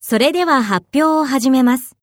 それでは発表を始めます。